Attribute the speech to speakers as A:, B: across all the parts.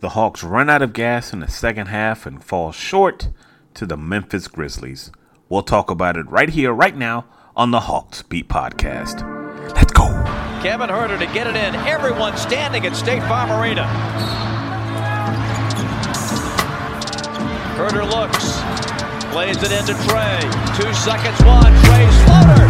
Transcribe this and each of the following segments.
A: The Hawks run out of gas in the second half and fall short to the Memphis Grizzlies. We'll talk about it right here, right now on the Hawks Beat Podcast. Let's go.
B: Kevin Huerter to get it in. Everyone standing at State Farm Arena. Huerter looks, plays it into Trae. Two seconds, one. Trae's floater.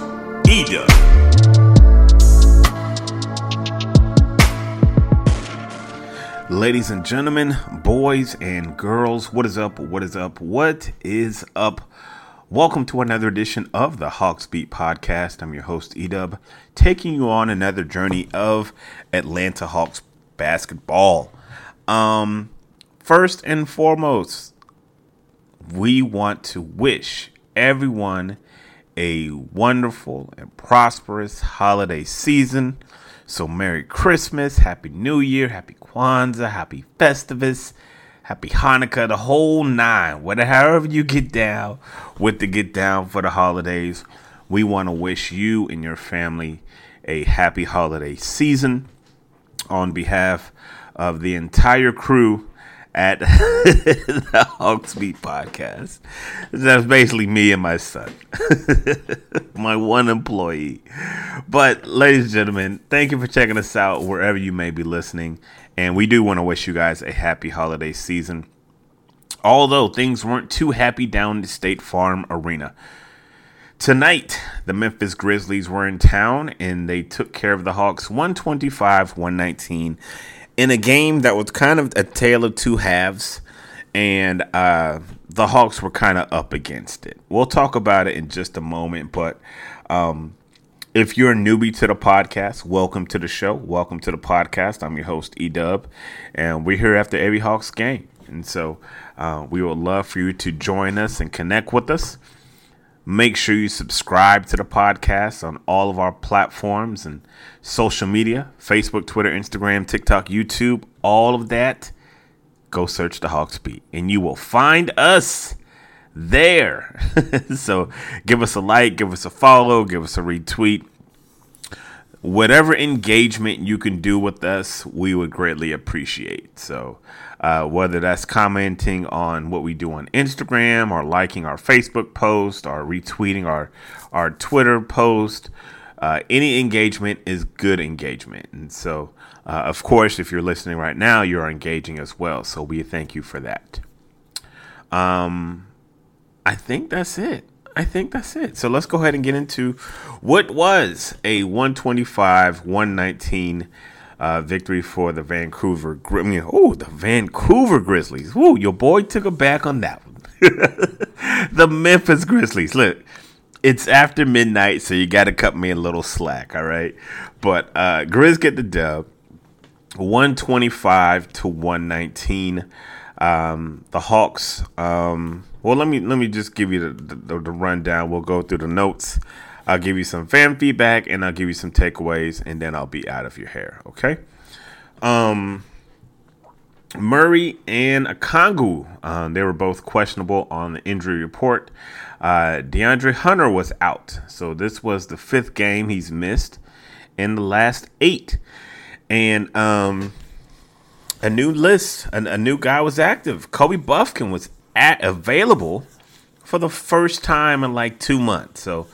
C: Edub.
A: Ladies and gentlemen, boys and girls, what is up? What is up? What is up? Welcome to another edition of the Hawks Beat Podcast. I'm your host, Edub, taking you on another journey of Atlanta Hawks basketball. Um, first and foremost, we want to wish everyone a wonderful and prosperous holiday season. So, Merry Christmas, Happy New Year, Happy Kwanzaa, Happy Festivus, Happy Hanukkah, the whole nine. Whatever, however you get down with the get down for the holidays, we want to wish you and your family a happy holiday season on behalf of the entire crew at the Hawks Beat podcast. That's basically me and my son, my one employee. But, ladies and gentlemen, thank you for checking us out wherever you may be listening. And we do want to wish you guys a happy holiday season. Although things weren't too happy down at State Farm Arena. Tonight, the Memphis Grizzlies were in town and they took care of the Hawks 125 119 in a game that was kind of a tale of two halves. And uh, the Hawks were kind of up against it. We'll talk about it in just a moment. But um, if you're a newbie to the podcast, welcome to the show. Welcome to the podcast. I'm your host, Edub, and we're here after every Hawks game. And so uh, we would love for you to join us and connect with us. Make sure you subscribe to the podcast on all of our platforms and social media Facebook, Twitter, Instagram, TikTok, YouTube, all of that. Go search the Hawks Beat and you will find us there. so give us a like, give us a follow, give us a retweet. Whatever engagement you can do with us, we would greatly appreciate. So, uh, whether that's commenting on what we do on Instagram, or liking our Facebook post, or retweeting our our Twitter post, uh, any engagement is good engagement. And so, uh, of course, if you're listening right now, you're engaging as well. So we thank you for that. Um, I think that's it. I think that's it. So let's go ahead and get into what was a 125 119 uh, victory for the Vancouver. I mean, oh, the Vancouver Grizzlies. Ooh, your boy took a back on that one. the Memphis Grizzlies. Look, it's after midnight, so you got to cut me a little slack, all right? But uh, Grizz get the dub, 125 to 119. Um, the Hawks. Um, well, let me let me just give you the, the, the rundown. We'll go through the notes. I'll give you some fan feedback and I'll give you some takeaways, and then I'll be out of your hair. Okay. Um, Murray and Okongwu, um, they were both questionable on the injury report. Uh, DeAndre Hunter was out, so this was the fifth game he's missed in the last eight, and um, a new list, a, a new guy was active. Kobe Buffkin was at available for the first time in like two months, so.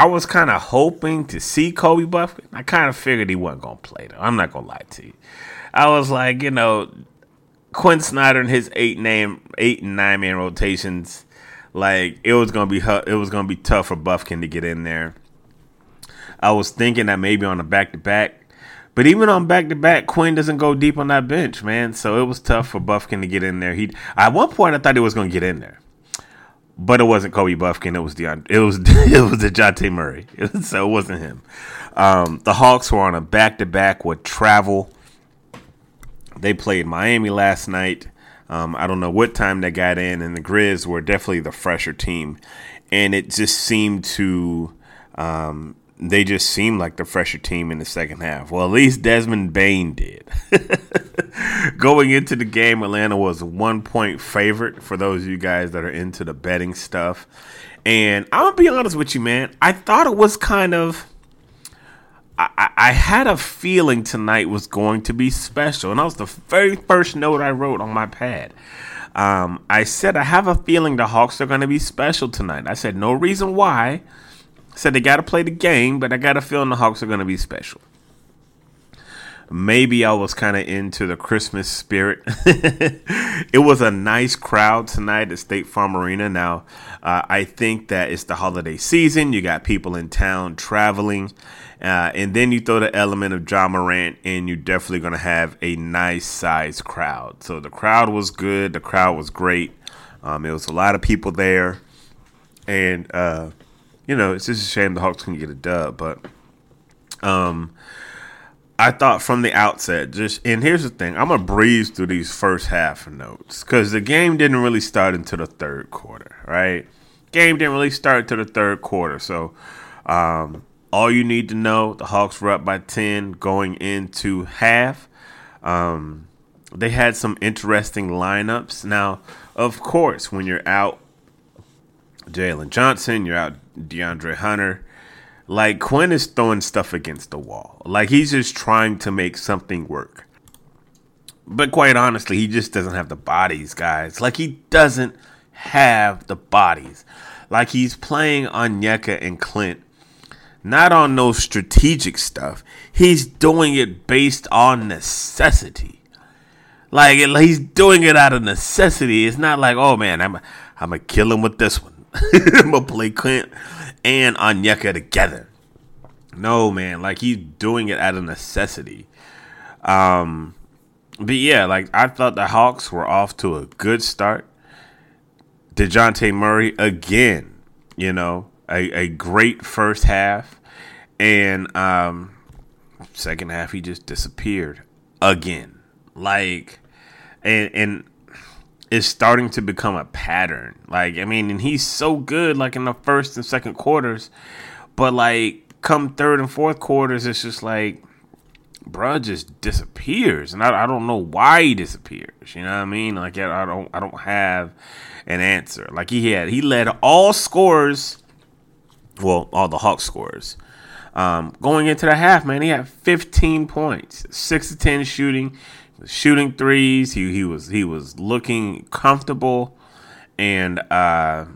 A: I was kind of hoping to see Kobe Buffkin. I kind of figured he wasn't gonna play though. I'm not gonna lie to you. I was like, you know, Quin Snyder and his eight name, eight and nine man rotations, like it was gonna be it was gonna be tough for Buffkin to get in there. I was thinking that maybe on a back to back, but even on back to back, Quin doesn't go deep on that bench, man. So it was tough for Buffkin to get in there. He at one point I thought he was gonna get in there, but it wasn't Kobe Buffkin. It was Deon, It was it was Dejounte Murray. so it wasn't him. Um, the Hawks were on a back to back with travel they played Miami last night. Um, I don't know what time they got in, and the Grizz were definitely the fresher team, and it just seemed to. Um, they just seemed like the fresher team in the second half. Well, at least Desmond Bane did. Going into the game, Atlanta was one point favorite for those of you guys that are into the betting stuff. And I'm going to be honest with you, man. I thought it was kind of I, I had a feeling tonight was going to be special, and that was the very first note I wrote on my pad. Um, I said I have a feeling the Hawks are going to be special tonight. I said no reason why. Said they got to play the game, but I got a feeling the Hawks are going to be special. Maybe I was kind of into the Christmas spirit. it was a nice crowd tonight at State Farm Arena. Now, uh, I think that it's the holiday season. You got people in town traveling. Uh, and then you throw the element of Ja Morant, and you're definitely going to have a nice sized crowd. So the crowd was good. The crowd was great. Um, it was a lot of people there. And, uh, you know, it's just a shame the Hawks couldn't get a dub. But um, I thought from the outset, just, and here's the thing I'm to breeze through these first half notes because the game didn't really start until the third quarter, right? Game didn't really start until the third quarter. So, um, all you need to know the Hawks were up by 10 going into half. Um, they had some interesting lineups. Now, of course, when you're out Jalen Johnson, you're out DeAndre Hunter, like Quin is throwing stuff against the wall. Like he's just trying to make something work. But quite honestly, he just doesn't have the bodies, guys. Like he doesn't have the bodies. Like he's playing on Onyeka and Clint not on no strategic stuff. He's doing it based on necessity. Like he's doing it out of necessity. It's not like, oh man, I'm I'm gonna kill him with this one. I'm gonna play Clint and Onyeka together. No man, like he's doing it out of necessity. Um, but yeah, like I thought the Hawks were off to a good start. Dejounte Murray again, you know, a, a great first half, and um, second half he just disappeared again. Like, and and it's starting to become a pattern. Like, I mean, and he's so good, like in the first and second quarters, but like come third and fourth quarters, it's just like, bruh just disappears, and I, I don't know why he disappears. You know what I mean? Like, I, I don't I don't have an answer. Like he had he led all scores well, all the Hawks scores. Um, going into the half, man, he had 15 points, six to 10 shooting, shooting threes. He he was he was looking comfortable, and uh,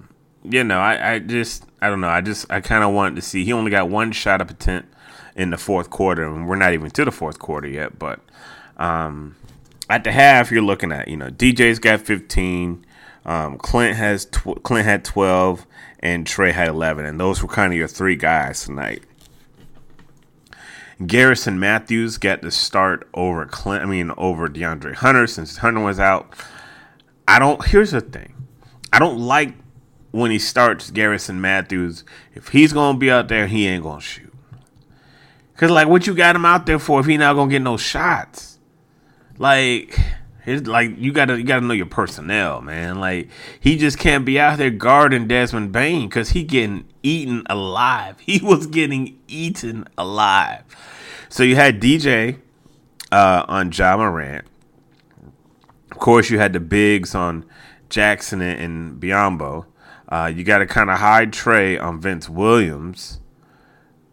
A: you know, I, I just I don't know. I just I kind of wanted to see. He only got one shot up attempt in the fourth quarter, and we're not even to the fourth quarter yet. But um, at the half, you're looking at you know DJ's got 15. Um, Clint has tw- Clint had 12 and Trae had 11, and those were kind of your three guys tonight. Garrison Matthews got the start over Clint. I mean, over DeAndre Hunter since Hunter was out. I don't. Here's the thing. I don't like when he starts Garrison Matthews. If he's gonna be out there, he ain't gonna shoot. Cause like, what you got him out there for if he not gonna get no shots? Like his like you gotta you gotta know your personnel, man. Like he just can't be out there guarding Desmond Bane because he getting eaten alive. He was getting eaten alive. So you had DJ uh, on Ja Morant. Of course, you had the bigs on Jackson and Biyombo. Uh, you got to kind of hide Trae on Vince Williams.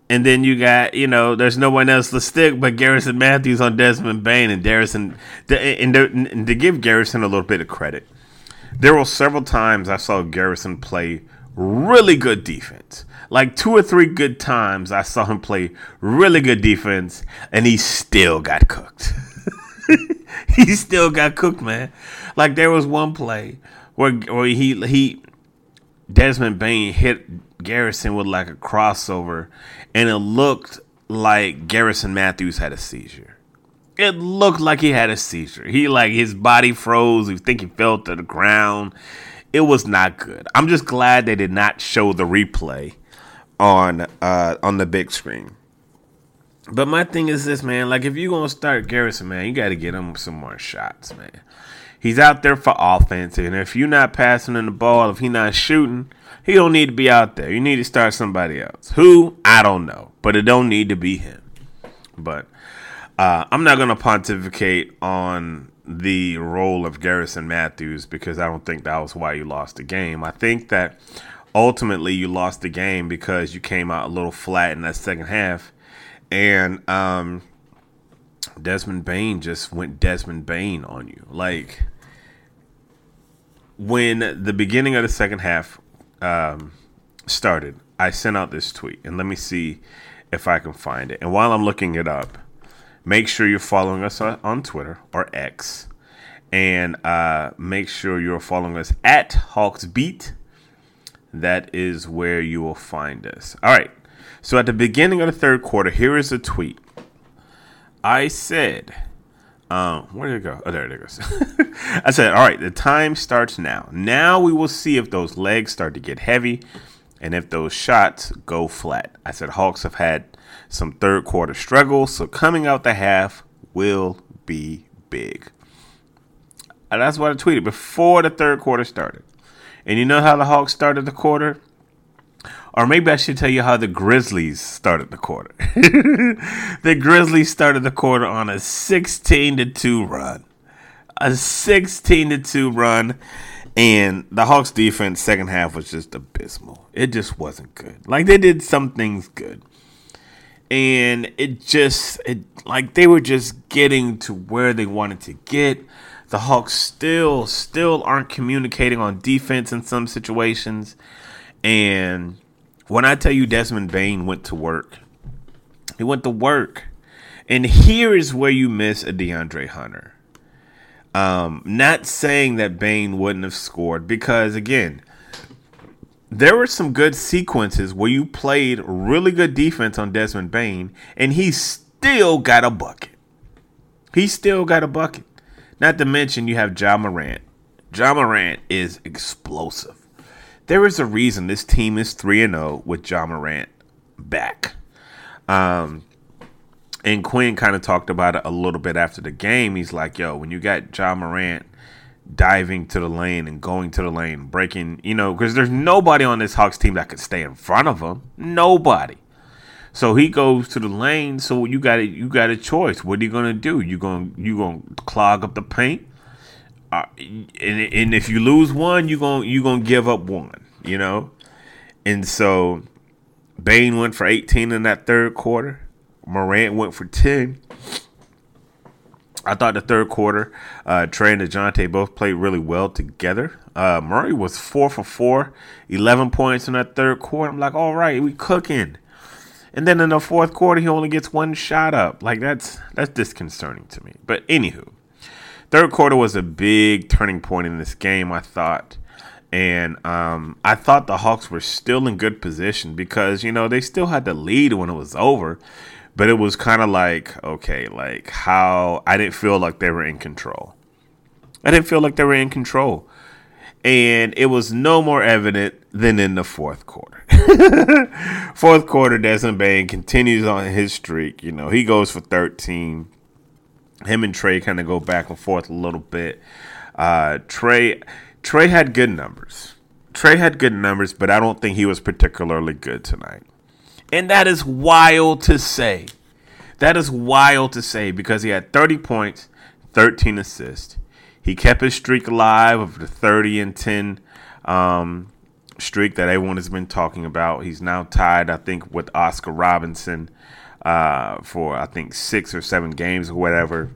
A: And then you got, you know, there's no one else to stick but Garrison Matthews on Desmond Bane and Garrison. And to, and to give Garrison a little bit of credit, there were several times I saw Garrison play really good defense. Like two or three good times I saw him play really good defense, and he still got cooked. he still got cooked, man. Like there was one play where where he he Desmond Bane hit Garrison with like a crossover, and it looked like Garrison Matthews had a seizure. It looked like he had a seizure. He like his body froze. He think he fell to the ground. It was not good. I'm just glad they did not show the replay on uh on the big screen. But my thing is this, man. Like, if you're gonna start Garrison, man, you got to get him some more shots, man. He's out there for offense, and if you're not passing him the ball, if he's not shooting, he don't need to be out there. You need to start somebody else. Who? I don't know, but it don't need to be him. But uh, I'm not gonna pontificate on the role of Garrison Matthews because I don't think that was why you lost the game. I think that ultimately you lost the game because you came out a little flat in that second half and um, Desmond Bane just went Desmond Bane on you. Like when the beginning of the second half um, started, I sent out this tweet, and let me see if I can find it. And while I'm looking it up, make sure you're following us on Twitter or X, and uh, make sure you're following us at Hawks Beat. That is where you will find us. All right. So at the beginning of the third quarter, here is a tweet. I said, um, where did it go? Oh, there it goes. I said, all right, the time starts now. Now we will see if those legs start to get heavy and if those shots go flat. I said, Hawks have had some third quarter struggles, so coming out the half will be big. And that's what I tweeted before the third quarter started. And you know how the Hawks started the quarter? Or maybe I should tell you how the Grizzlies started the quarter. the Grizzlies started the quarter on a 16 to 2 run. A 16 to 2 run. And the Hawks defense second half was just abysmal. It just wasn't good. Like they did some things good. And it just it like they were just getting to where they wanted to get. The Hawks still still aren't communicating on defense in some situations. And when I tell you Desmond Bane went to work, he went to work. And here is where you miss a DeAndre Hunter. Um, not saying that Bane wouldn't have scored because again, there were some good sequences where you played really good defense on Desmond Bane, and he still got a bucket. He still got a bucket. Not to mention you have Ja Morant. Ja Morant is explosive there is a reason this team is 3 and 0 with Ja Morant back. Um, and Quin kind of talked about it a little bit after the game. He's like, yo, when you got Ja Morant diving to the lane and going to the lane, breaking, you know, because there's nobody on this Hawks team that could stay in front of him. Nobody. So he goes to the lane. So you got a, you got a choice. What are you gonna do? You gonna you gonna clog up the paint? Uh, and, and if you lose one, you gonna you gonna give up one, you know. And so, Bane went for 18 in that third quarter. Morant went for 10. I thought the third quarter, uh, Trae and Dejounte both played really well together. Uh, Murray was four for four, 11 points in that third quarter. I'm like, all right, we cooking. And then in the fourth quarter, he only gets one shot up. Like that's that's disconcerting to me. But anywho, third quarter was a big turning point in this game, I thought. And um, I thought the Hawks were still in good position because, you know, they still had the lead when it was over. But it was kind of like, okay, like how I didn't feel like they were in control. I didn't feel like they were in control. And it was no more evident than in the fourth quarter. fourth quarter, Desmond Bane continues on his streak. You know, he goes for 13 him and Trae kind of go back and forth a little bit. Uh, Trae Trae had good numbers. trae had good numbers, but I don't think he was particularly good tonight. And that is wild to say. That is wild to say because he had 30 points, 13 assists. He kept his streak alive of the 30 and 10 um, streak that everyone has been talking about. He's now tied, I think, with Oscar Robinson uh, for, I think, six or seven games or whatever.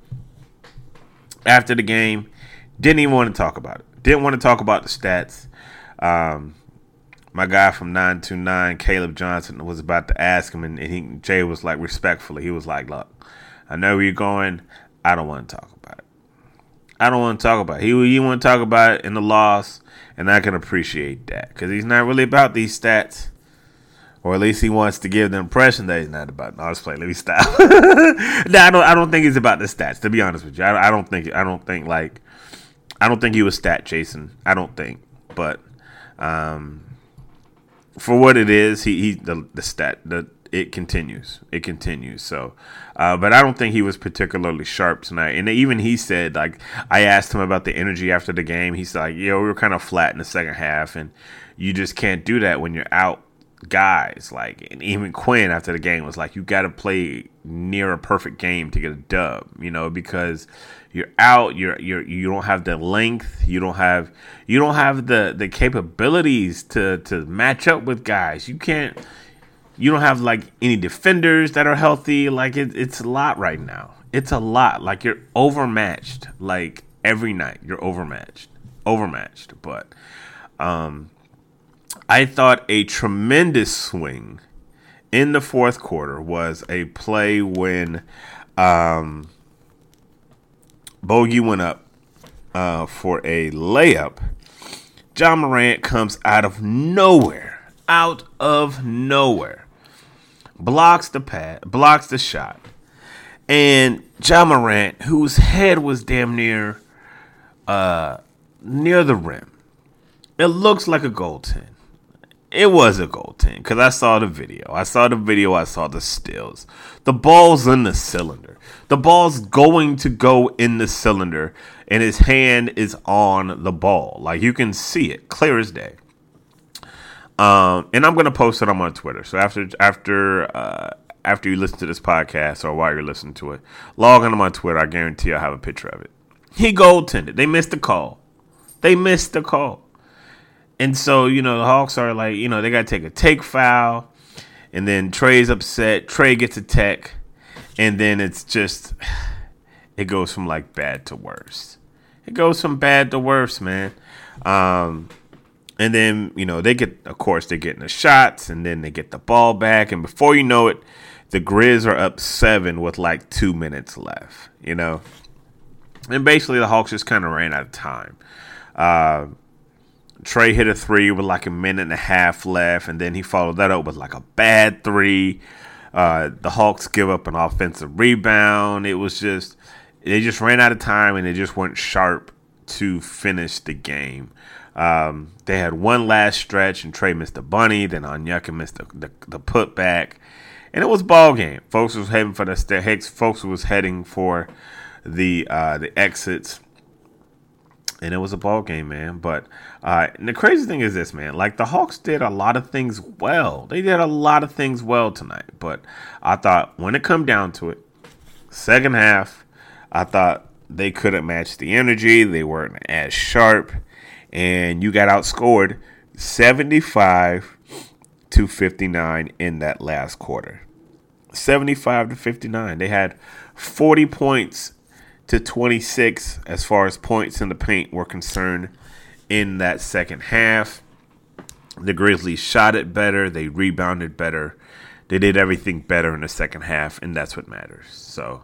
A: After the game, didn't even want to talk about it. Didn't want to talk about the stats. Um, my guy from 929, Caleb Johnson, was about to ask him, and, he, Jay was like, respectfully, he was like, Look, I know where you're going. I don't want to talk about it. I don't want to talk about it. He, he want to talk about it in the loss and I can appreciate that because he's not really about these stats, or at least he wants to give the impression that he's not about. No, was playing. Let me stop. no, I don't. I don't think he's about the stats. To be honest with you, I, I don't think. I don't think like. I don't think he was stat chasing. I don't think, but um, for what it is, he he the the stat the it continues. It continues. So, uh, but I don't think he was particularly sharp tonight. And even he said, like, I asked him about the energy after the game. He's like, yo, we were kind of flat in the second half, and you just can't do that when you're out guys. Like, and even Quin after the game was like, you got to play near a perfect game to get a dub, you know, because you're out, you're you're you don't have the length, you don't have you don't have the the capabilities to to match up with guys. You can't you don't have like any defenders that are healthy. Like it, it's a lot right now. It's a lot. Like you're overmatched. Like every night you're overmatched, overmatched. But um, I thought a tremendous swing in the fourth quarter was a play when um, Bogi went up uh, for a layup. Ja Morant comes out of nowhere, out of nowhere blocks the pad, blocks the shot. And Ja Morant, whose head was damn near uh near the rim. It looks like a goaltend. It was a goaltend because I saw the video. I saw the video. I saw the stills. The ball's in the cylinder. The ball's going to go in the cylinder, and his hand is on the ball. Like you can see it clear as day. Um, and I'm gonna post it on my Twitter. So after after uh, after you listen to this podcast or while you're listening to it, log onto my Twitter. I guarantee I'll have a picture of it. He goaltended. They missed the call. They missed the call. And so, you know, the Hawks are like, you know, they got to take a take foul. And then Trae's upset. Trae gets a tech. And then it's just, it goes from like bad to worse. It goes from bad to worse, man. Um, and then, you know, they get, of course, they're getting the shots and then they get the ball back. And before you know it, the Grizz are up seven with like two minutes left, you know? And basically, the Hawks just kind of ran out of time. Uh, Trae hit a three with like a minute and a half left, and then he followed that up with like a bad three. Uh, the Hawks give up an offensive rebound. It was just, they just ran out of time and they just weren't sharp to finish the game. Um, they had one last stretch, and Trae missed the bunny. Then Onyeka missed the, the, the putback, and it was ball game. Folks was heading for the folks was heading for the uh, the exits, and it was a ball game, man. But uh, the crazy thing is this, man. Like the Hawks did a lot of things well. They did a lot of things well tonight. But I thought when it come down to it, second half, I thought they couldn't match the energy. They weren't as sharp and you got outscored 75 to 59 in that last quarter. 75 to 59. They had 40 points to 26 as far as points in the paint were concerned in that second half. The Grizzlies shot it better, they rebounded better. They did everything better in the second half, and that's what matters. So,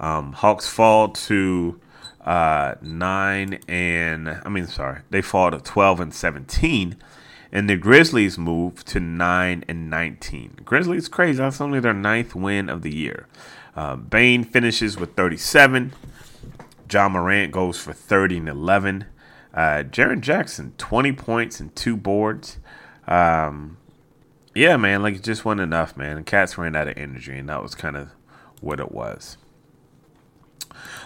A: um, Hawks fall to uh, nine and I mean, sorry, they fall to twelve and seventeen, and the Grizzlies move to nine and nineteen. Grizzlies crazy. That's only their ninth win of the year. Uh, Bane finishes with thirty-seven. Ja Morant goes for thirty and eleven. Uh, Jaren Jackson twenty points and two boards. Um, yeah, man, like it just wasn't enough, man. And Cats ran out of energy, and that was kind of what it was.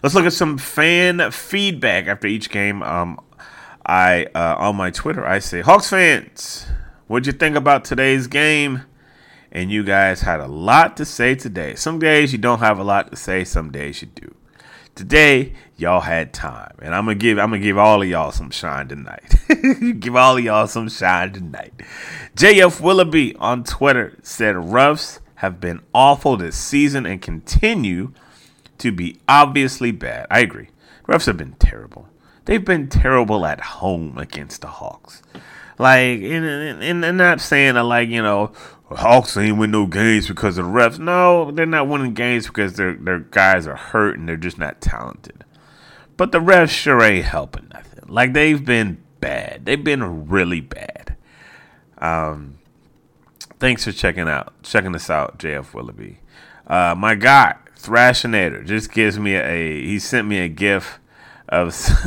A: Let's look at some fan feedback after each game. Um, I uh, on my Twitter I say, Hawks fans, what'd you think about today's game? And you guys had a lot to say today. Some days you don't have a lot to say, some days you do. Today, y'all had time. And I'm gonna give I'm gonna give all of y'all some shine tonight. give all of y'all some shine tonight. JF Willoughby on Twitter said Ruffs have been awful this season and continue to be obviously bad. I agree. Refs have been terrible. They've been terrible at home against the Hawks. Like, and, and, and not saying that, like, you know, Hawks ain't win no games because of the refs. No, they're not winning games because their their guys are hurt and they're just not talented. But the refs sure ain't helping nothing. Like they've been bad. They've been really bad. Um, thanks for checking out checking us out, JF Willoughby. Uh, my guy Thrashinator just gives me a he sent me a gif of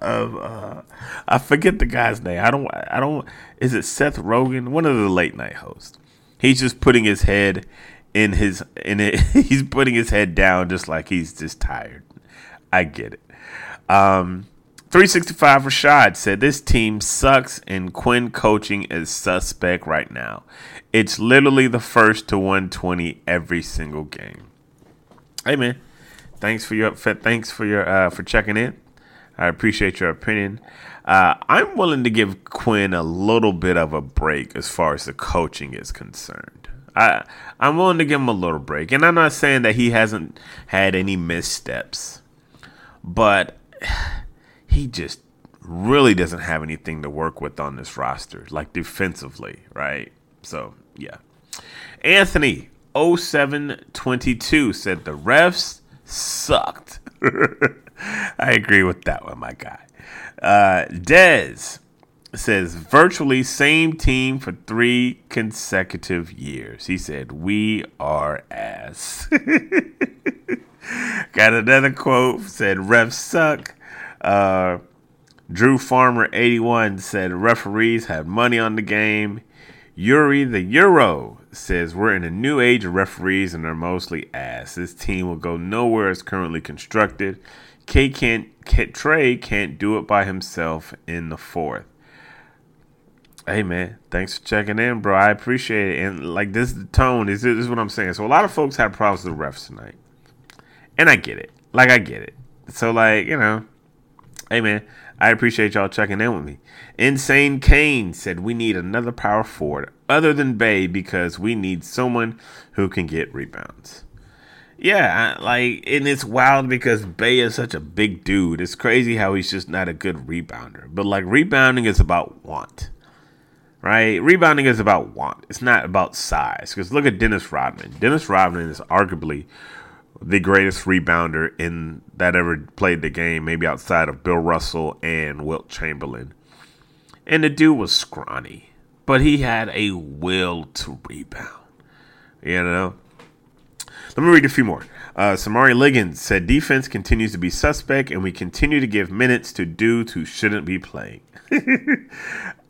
A: of uh, I forget the guy's name. I don't I don't is it Seth Rogen, one of the late night hosts. He's just putting his head in his in it. He's putting his head down just like he's just tired. I get it. Um, 365 Rashad said this team sucks and Quin coaching is suspect right now. It's literally the first to 120 every single game. Hey man, thanks for your thanks for your uh, for checking in. I appreciate your opinion. Uh, I'm willing to give Quin a little bit of a break as far as the coaching is concerned. I I'm willing to give him a little break, and I'm not saying that he hasn't had any missteps, but he just really doesn't have anything to work with on this roster, like defensively, right? So yeah, Anthony 0722 said the refs sucked. I agree with that one, my guy. Uh, Dez says virtually same team for three consecutive years. He said, "We are ass." Got another quote said, "Refs suck." Uh, Drew Farmer eighty one said, "Referees have money on the game." Yuri the Euro says we're in a new age of referees and they're mostly ass. This team will go nowhere as currently constructed. K can't, Trae can't do it by himself in the fourth. Hey man, thanks for checking in, bro. I appreciate it. And like this, the tone is this is what I'm saying. So a lot of folks had problems with the refs tonight, and I get it. Like I get it. So like you know, hey man, I appreciate y'all checking in with me. Insane Kane said we need another power forward other than Bey because we need someone who can get rebounds. Yeah, like, and it's wild because Bey is such a big dude. It's crazy how he's just not a good rebounder. But, like, rebounding is about want, right? Rebounding is about want. It's not about size. Because look at Dennis Rodman. Dennis Rodman is arguably the greatest rebounder in that ever played the game, maybe outside of Bill Russell and Wilt Chamberlain. And the dude was scrawny, but he had a will to rebound. You know? Let me read a few more. Uh, Samari Liggins said defense continues to be suspect, and we continue to give minutes to dudes who shouldn't be playing.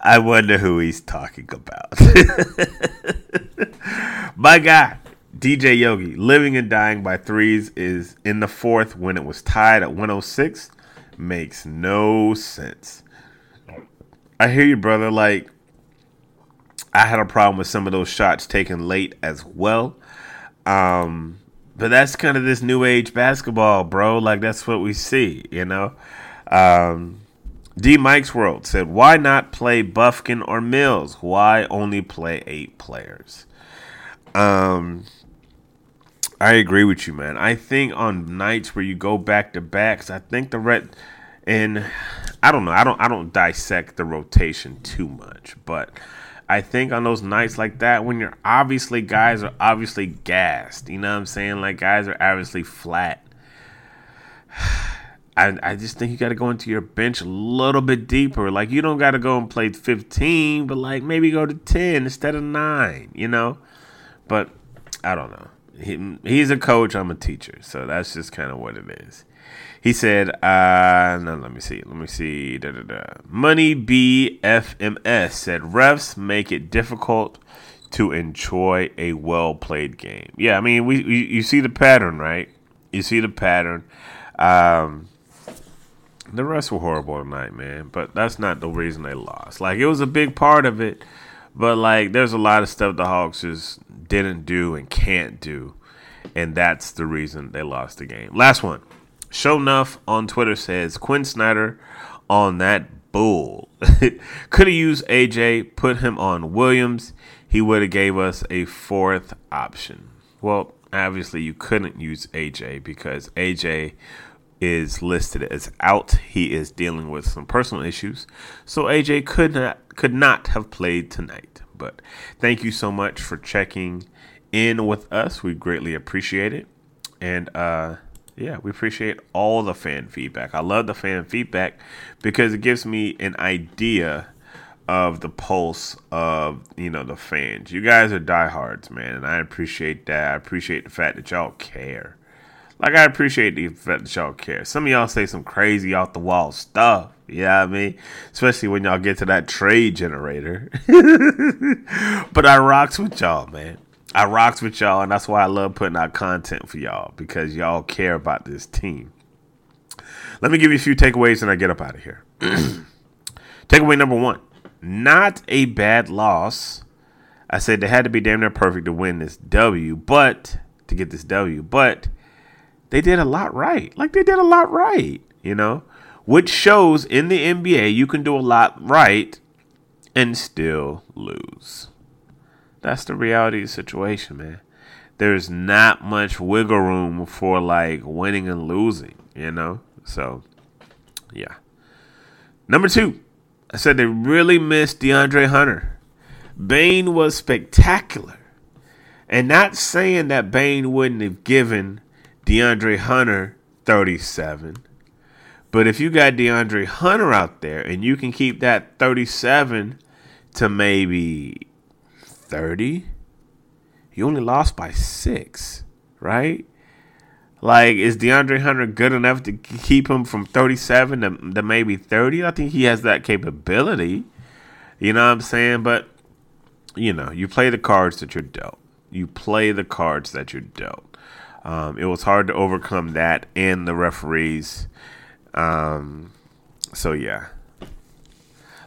A: I wonder who he's talking about. My guy, DJ Yogi, living and dying by threes is in the fourth when it was tied at 106. Makes no sense. I hear you, brother. Like, I had a problem with some of those shots taken late as well. Um, but that's kind of this new age basketball, bro. Like that's what we see, you know. Um, D Mike's World said, "Why not play Buffkin or Mills? Why only play eight players?" Um, I agree with you, man. I think on nights where you go back to backs, I think the red and I don't know. I don't I don't dissect the rotation too much, but I think on those nights like that, when you're obviously guys are obviously gassed, you know what I'm saying? Like guys are obviously flat. I, I just think you got to go into your bench a little bit deeper. Like you don't got to go and play 15, but like maybe go to 10 instead of nine. You know, but I don't know. He, he's a coach. I'm a teacher, so that's just kind of what it is. He said, uh, no, let me see. Let me see. Da, da, da. Money BFMS said, refs make it difficult to enjoy a well played game. Yeah, I mean, we, we, you see the pattern, right? You see the pattern. Um, the rest were horrible tonight, man. But that's not the reason they lost. Like it was a big part of it, but like there's a lot of stuff the Hawks just didn't do and can't do, and that's the reason they lost the game. Last one. Show enough on Twitter says Quin Snyder on that bull. Could have used AJ, put him on Williams. He would have gave us a fourth option. Well, obviously you couldn't use AJ because AJ is listed as out. He is dealing with some personal issues. So AJ could not could not have played tonight. But thank you so much for checking in with us. We greatly appreciate it. And uh yeah, we appreciate all the fan feedback. I love the fan feedback because it gives me an idea of the pulse of you know the fans. You guys are diehards, man, and I appreciate that. I appreciate the fact that y'all care. Like I appreciate the fact that y'all care. Some of y'all say some crazy off the wall stuff. You know I mean? Especially when y'all get to that trade generator. but I rocks with y'all, man. I rocks with y'all, and that's why I love putting out content for y'all because y'all care about this team. Let me give you a few takeaways and I get up out of here. Takeaway number one not a bad loss. I said they had to be damn near perfect to win this W, but to get this W, but they did a lot right. Like they did a lot right, you know, which shows in the NBA you can do a lot right and still lose. That's the reality of the situation, man. There's not much wiggle room for like winning and losing, you know? So, yeah. Number two, I said they really missed DeAndre Hunter. Bane was spectacular. And not saying that Bane wouldn't have given DeAndre Hunter 37. But if you got DeAndre Hunter out there and you can keep that 37 to maybe 30, you only lost by six, right? Like, is DeAndre Hunter good enough to keep him from 37 to, to maybe 30? I think he has that capability. You know what I'm saying? But, you know, you play the cards that you're dealt. You play the cards that you're dealt. Um, it was hard to overcome that and the referees. Um, so, yeah.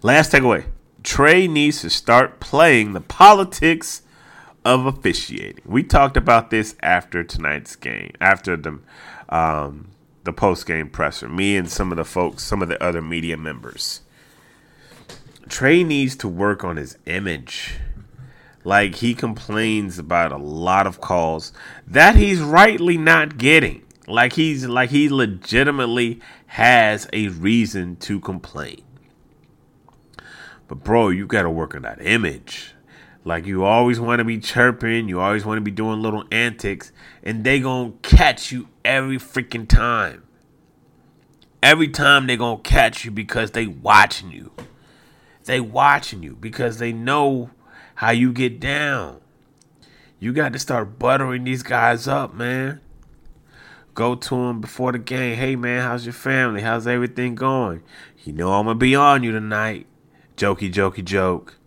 A: Last takeaway Trae needs to start playing the politics of officiating. We talked about this after tonight's game, after the um, the post game presser. Me and some of the folks, some of the other media members. Trae needs to work on his image. Like he complains about a lot of calls that he's rightly not getting. Like he's like he legitimately has a reason to complain. But bro, you got to work on that image. Like you always want to be chirping, you always want to be doing little antics, and they gonna catch you every freaking time. Every time they gonna catch you because they watching you. They watching you because they know how you get down. You got to start buttering these guys up, man. Go to them before the game. Hey, man, how's your family? How's everything going? You know I'm gonna be on you tonight. Jokey, jokey, joke.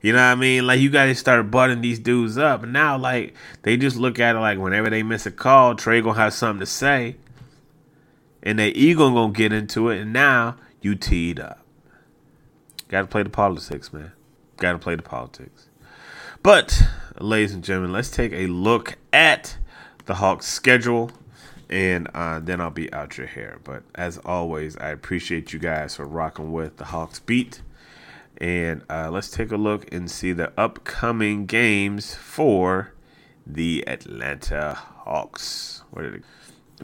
A: You know what I mean? Like you gotta start butting these dudes up. And now like they just look at it like whenever they miss a call, Trae gonna have something to say. And their ego gonna get into it, and now you teed up. Gotta play the politics, man. Gotta play the politics. But, ladies and gentlemen, let's take a look at the Hawks schedule and uh, then I'll be out your hair. But as always, I appreciate you guys for rocking with the Hawks beat. And uh, let's take a look and see the upcoming games for the Atlanta Hawks.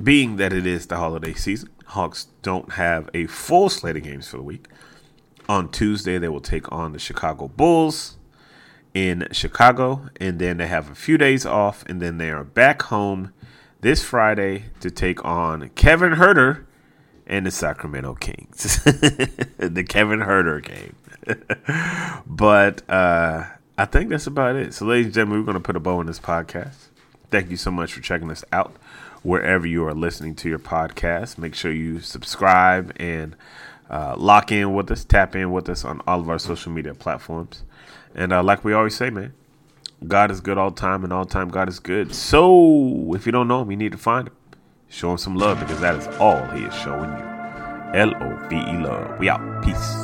A: Being that it is the holiday season, Hawks don't have a full slate of games for the week. On Tuesday, they will take on the Chicago Bulls in Chicago, and then they have a few days off, and then they are back home this Friday to take on Kevin Huerter and the Sacramento Kings. the Kevin Huerter game. but uh, I think that's about it. So, ladies and gentlemen, we're going to put a bow on this podcast. Thank you so much for checking us out wherever you are listening to your podcast. Make sure you subscribe and uh, lock in with us, tap in with us on all of our social media platforms. And uh, like we always say, man, God is good all time, and all time God is good. So if you don't know him, you need to find him. Show him some love because that is all he is showing you. L O V E love. We out. Peace.